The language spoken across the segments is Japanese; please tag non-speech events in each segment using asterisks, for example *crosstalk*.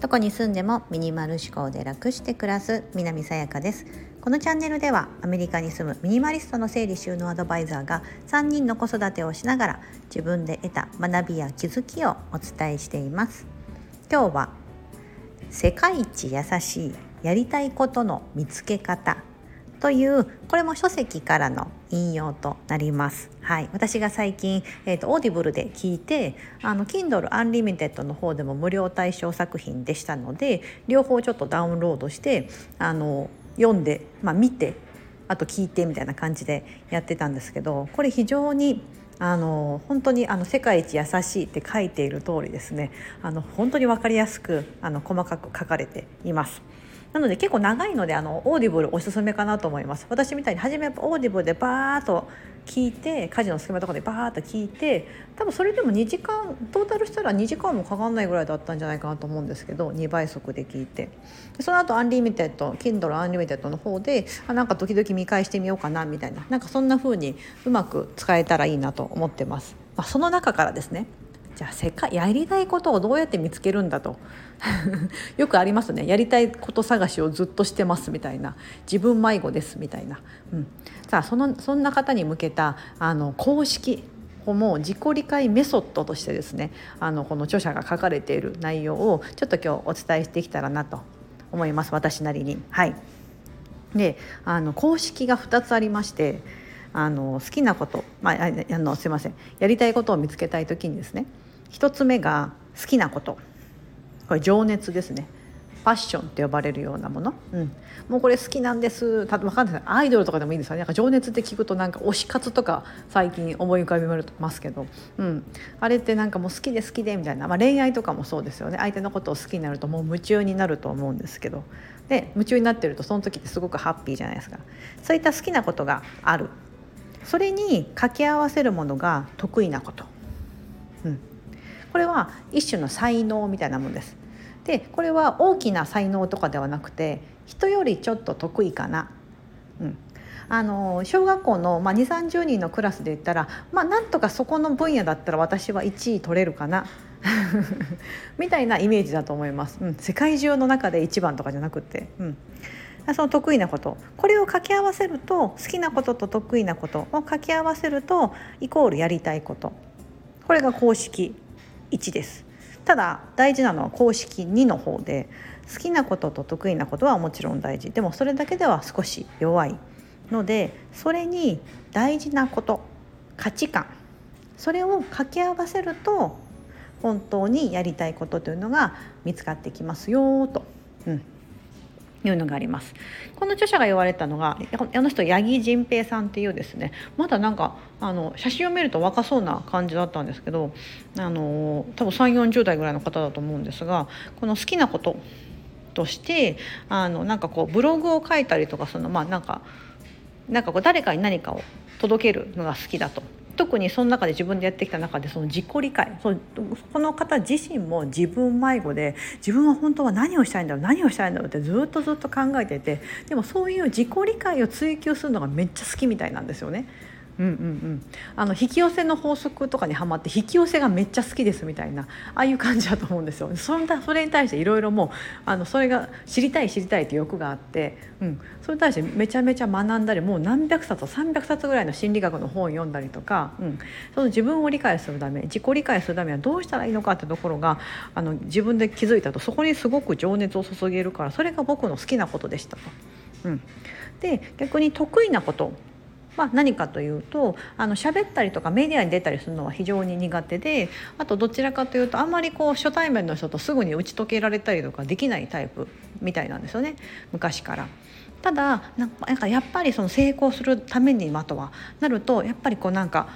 どこに住んでもミニマル思考で楽して暮らす南さやかです。このチャンネルではアメリカに住むミニマリストの整理収納アドバイザーが3人の子育てをしながら自分で得た学びや気づきをお伝えしています。今日は世界一やさしいやりたいことの見つけ方というこれも書籍からの引用となります。はい、私が最近、えーと、 Audible で聞いてあの Kindle Unlimited の方でも無料対象作品でしたので両方ちょっとダウンロードしてあの読んで、まあ、見てあと聞いてみたいな感じでやってたんですけどこれ非常にあの本当にあの世界一やさしいって書いている通りですねあの本当に分かりやすくあの細かく書かれています。なので結構長いのであの Audible おすすめかなと思います。私みたいに初め Audible でバーッと聞いて家事の隙間とかでバーッと聞いて多分それでも2時間トータルしたら2時間もかかんないぐらいだったんじゃないかなと思うんですけど2倍速で聞いて。その後アンリミテッド Kindle アンリミテッドの方であなんか時々見返してみようかなみたいな。なんかそんな風にうまく使えたらいいなと思ってます。まあ、その中からですね。じゃあ世界やりたいことをどうやって見つけるんだと。*laughs* よくありますね。やりたいこと探しをずっとしてますみたいな。自分迷子ですみたいな、うん、さあそのそんな方に向けたあの公式も自己理解メソッドとしてですねあのこの著者が書かれている内容をちょっと今日お伝えしてきたらなと思います。私なりに。はい。であの公式が2つありましてあの好きなこと、まあ、あのすいません。やりたいことを見つけたい時にですね1つ目が好きなこと。これ情熱ですね。パッションって呼ばれるようなもの、うん、もうこれ好きなんです。た分かんない。アイドルとかでもいいですよね。なんか情熱って聞くとなんか推し活とか最近思い浮かびますけど、うん、あれってなんかもう好きで好きでみたいな、まあ、恋愛とかもそうですよね。相手のことを好きになるともう夢中になると思うんですけど。で夢中になってるとその時ってすごくハッピーじゃないですか。そういった好きなことがある。それに掛け合わせるものが得意なこと、うん、これは一種の才能みたいなものです。でこれは大きな才能とかではなくて人よりちょっと得意かな。うん。あの小学校の、まあ、2 3 0人のクラスで言ったら、まあ、なんとかそこの分野だったら私は1位取れるかな。*laughs* みたいなイメージだと思います、うん、世界中の中で1番とかじゃなくて、うん、その得意なこと。これを掛け合わせると好きなことと得意なことを掛け合わせるとイコールやりたいこと。これが公式。1です。ただ大事なのは公式2の方で好きなことと得意なことはもちろん大事。でもそれだけでは少し弱いのでそれに大事なこと価値観それを掛け合わせると本当にやりたいことというのが見つかってきますよと。うん。いうのがあります。この著者が言われたのがあの人八木仁平さんっていうですね。まだなんかあの写真を見ると若そうな感じだったんですけどあの多分3 4 0代ぐらいの方だと思うんですがこの好きなこととしてあのなんかこうブログを書いたりとかそのまあなんかなんかこう誰かに何かを届けるのが好きだと。特にその中で自分でやってきた中でその自己理解そこの方自身も自分迷子で自分は本当は何をしたいんだろう何をしたいんだろうってずっとずっと考えててでもそういう自己理解を追求するのがめっちゃ好きみたいなんですよね。うんうんうん、あの引き寄せの法則とかにはまって引き寄せがめっちゃ好きですみたいなああいう感じだと思うんですよ。*laughs* そんなそれに対していろいろもうあのそれが知りたい知りたいって欲があって、うん、それに対してめちゃめちゃ学んだりもう何百冊300冊ぐらいの心理学の本を読んだりとか、うん、その自分を理解するため自己理解するためにはどうしたらいいのかってところがあの自分で気づいたとそこにすごく情熱を注げるからそれが僕の好きなことでしたと。うん、で逆に得意なことまあ、何かというとあの喋ったりとかメディアに出たりするのは非常に苦手であとどちらかというとあんまりこう初対面の人とすぐに打ち解けられたりとかできないタイプみたいなんですよね昔から。ただなんかやっぱりその成功するためにあとはなるとやっぱりこうなんか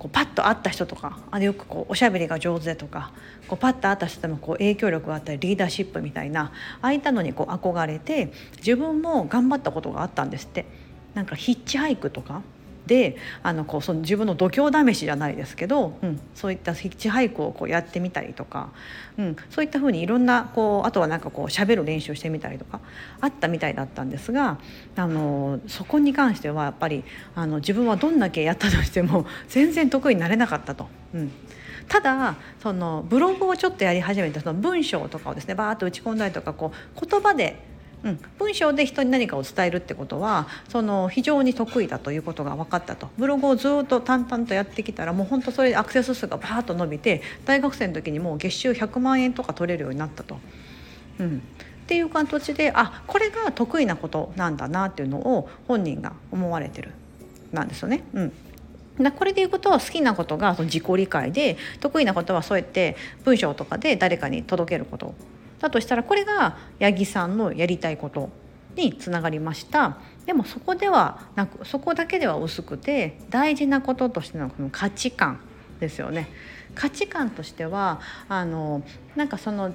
こうパッと会った人とかあれよくこうおしゃべりが上手でとかこうパッと会った人でもこう影響力があったりリーダーシップみたいなああいったのにこう憧れて自分も頑張ったことがあったんですって。なんかヒッチハイクとか、であのこうその自分の度胸試しじゃないですけど、うん、そういったヒッチハイクをこうやってみたりとか、うん、そういったふうにいろんなこうあとはなんかこう喋る練習をしてみたりとかあったみたいだったんですがあのそこに関してはやっぱりあの自分はどんだけやったとしても *laughs* 全然得意になれなかったと。うんただそのブログをちょっとやり始めてその文章とかをですねバーッと打ち込んだりとかこう言葉でうん、文章で人に何かを伝えるってことはその非常に得意だということが分かったと。ブログをずっと淡々とやってきたらもう本当それでアクセス数がバーッと伸びて大学生の時にもう月収100万円とか取れるようになったと。うん、っていう形であこれが得意なことなんだなっていうのを本人が思われてるなんですよね。うん。これでいうことは好きなことがその自己理解で得意なことはそうやって文章とかで誰かに届けること。だとしたらこれが八木さんのやりたいことにつながりました。でもそこではなくそこだけでは薄くて大事なこととしてのこの価値観ですよね。価値観としてはあのなんかその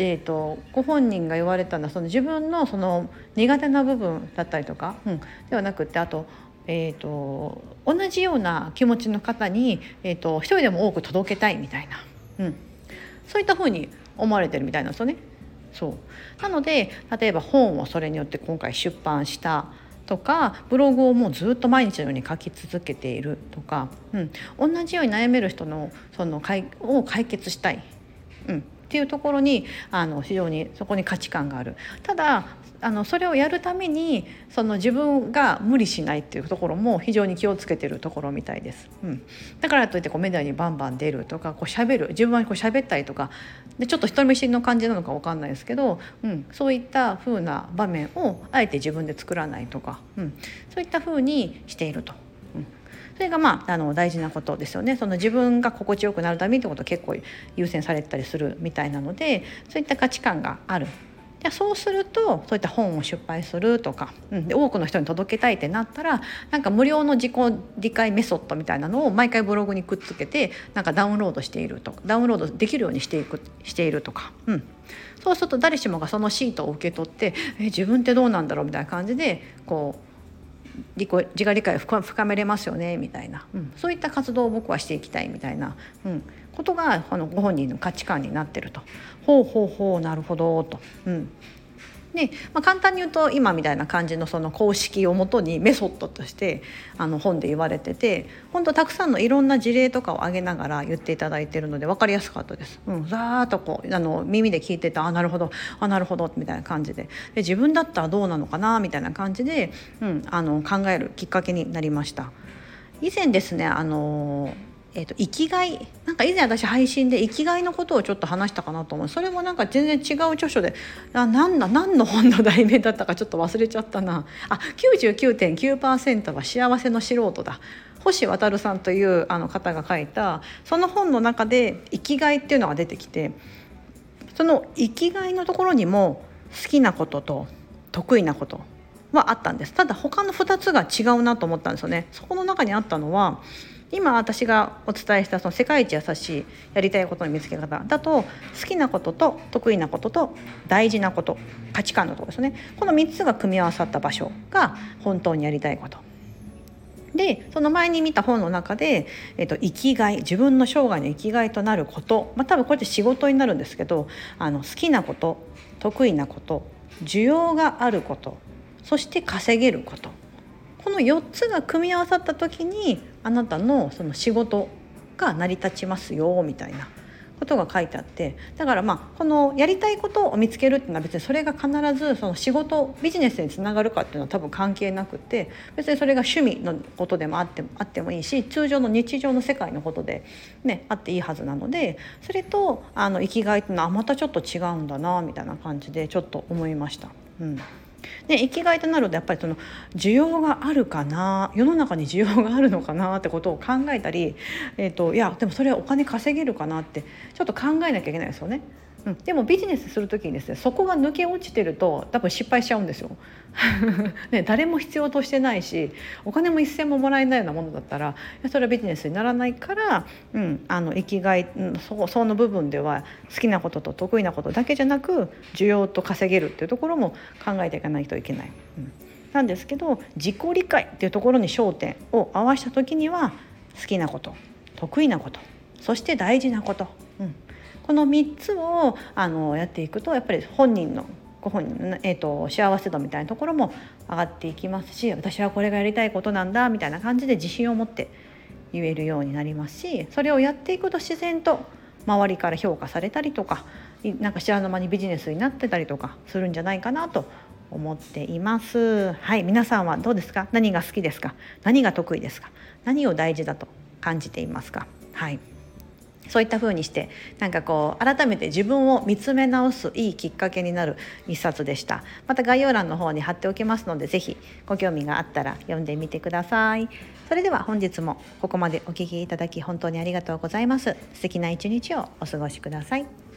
えーと、ご本人が言われたのはその自分のその苦手な部分だったりとか、うん、ではなくてあと,、えーと、同じような気持ちの方に、えーと、と一人でも多く届けたいみたいな、うん、そういったふうに思われてるみたいなんですよね。そう。なので例えば本をそれによって今回出版したとかブログをもうずっと毎日のように書き続けているとか、うん、同じように悩める人のそのを解決したい、うん、っていうところにあの非常にそこに価値観がある。ただあのそれをやるためにその自分が無理しないっていうところも非常に気をつけてるところみたいです。うん、だからといってこうメディアにバンバン出るとかこう喋る自分はこう喋ったりとかでちょっと人見知りの感じなのか分かんないですけど、うん、そういった風な場面をあえて自分で作らないとか、うん、そういった風にしていると。それがまああの大事なことですよね。その自分が心地よくなるためにってことを結構優先されたりするみたいなのでそういった価値観がある。でそうするとそういった本を出版するとか、うん、で多くの人に届けたいってなったらなんか無料の自己理解メソッドみたいなのを毎回ブログにくっつけてなんかダウンロードしているとかダウンロードできるようにしていくしているとか、うん、そうすると誰しもがそのシートを受け取ってえ自分ってどうなんだろうみたいな感じでこう自己自我理解を深めれますよねみたいな、うん、そういった活動を僕はしていきたいみたいな、うん、ことがあのご本人の価値観になってると。ほうほうほうなるほどと。うん。でまあ、簡単に言うと今みたいな感じのその公式をもとにメソッドとしてあの本で言われてて本当たくさんのいろんな事例とかを挙げながら言っていただいてるので分かりやすかったです。うん、ざーっとこうあの耳で聞いててあなるほどあなるほどみたいな感じでで自分だったらどうなのかなみたいな感じで、うん、あの考えるきっかけになりました。以前ですねあのえーと、生きがい。なんか以前私配信で生きがいのことをちょっと話したかなと思う。それもなんか全然違う著書であなんだ何の本の題名だったかちょっと忘れちゃったな。あ99.9%は幸せの素人だ。星渉さんというあの方が書いたその本の中で生きがいっていうのが出てきてその生きがいのところにも好きなことと得意なことはあったんです。ただ他の2つが違うなと思ったんですよね。そこの中にあったのは今私がお伝えしたその世界一優しいやりたいことの見つけ方だと好きなことと得意なことと大事なこと価値観のところですね。この3つが組み合わさった場所が本当にやりたいこと。でその前に見た本の中で、えーと、生きがい自分の生涯の生きがいとなること、まあ、多分これって仕事になるんですけどあの好きなこと得意なこと需要があることそして稼げること。この4つが組み合わさった時にあなたのその仕事が成り立ちますよみたいなことが書いてあってだからまあこのやりたいことを見つけるっていうのは別にそれが必ずその仕事ビジネスにつながるかっていうのは多分関係なくて別にそれが趣味のことでもあってもあってもいいし通常の日常の世界のことで、ね、あっていいはずなのでそれとあの生きがいっていうのはまたちょっと違うんだなみたいな感じでちょっと思いました。うんで生きがいとなるとやっぱりその需要があるかな世の中に需要があるのかなってことを考えたり、えーと、いやでもそれはお金稼げるかなってちょっと考えなきゃいけないですよね。うん、でもビジネスする時にですねそこが抜け落ちてると多分失敗しちゃうんですよ。*laughs* ね、誰も必要としてないしお金も一銭ももらえないようなものだったらそれはビジネスにならないから、うん、あの生きがいそその部分では好きなことと得意なことだけじゃなく需要と稼げるっていうところも考えていかないといけない。うんなんですけど自己理解っていうところに焦点を合わせた時には好きなこと得意なことそして大事なこと、うん、この3つをあのやっていくとやっぱり本人のご本人の、えーと、幸せ度みたいなところも上がっていきますし私はこれがやりたいことなんだみたいな感じで自信を持って言えるようになりますしそれをやっていくと自然と周りから評価されたりとかなんか知らぬ間にビジネスになってたりとかするんじゃないかなと思っています。はい皆さんはどうですか？何が好きですか？何が得意ですか？何を大事だと感じていますか？はい。そういった風にしてなんかこう改めて自分を見つめ直すいいきっかけになる一冊でした。また概要欄の方に貼っておきますので是非ご興味があったら読んでみてください。それでは本日もここまでお聴きいただき本当にありがとうございます。素敵な一日をお過ごしください。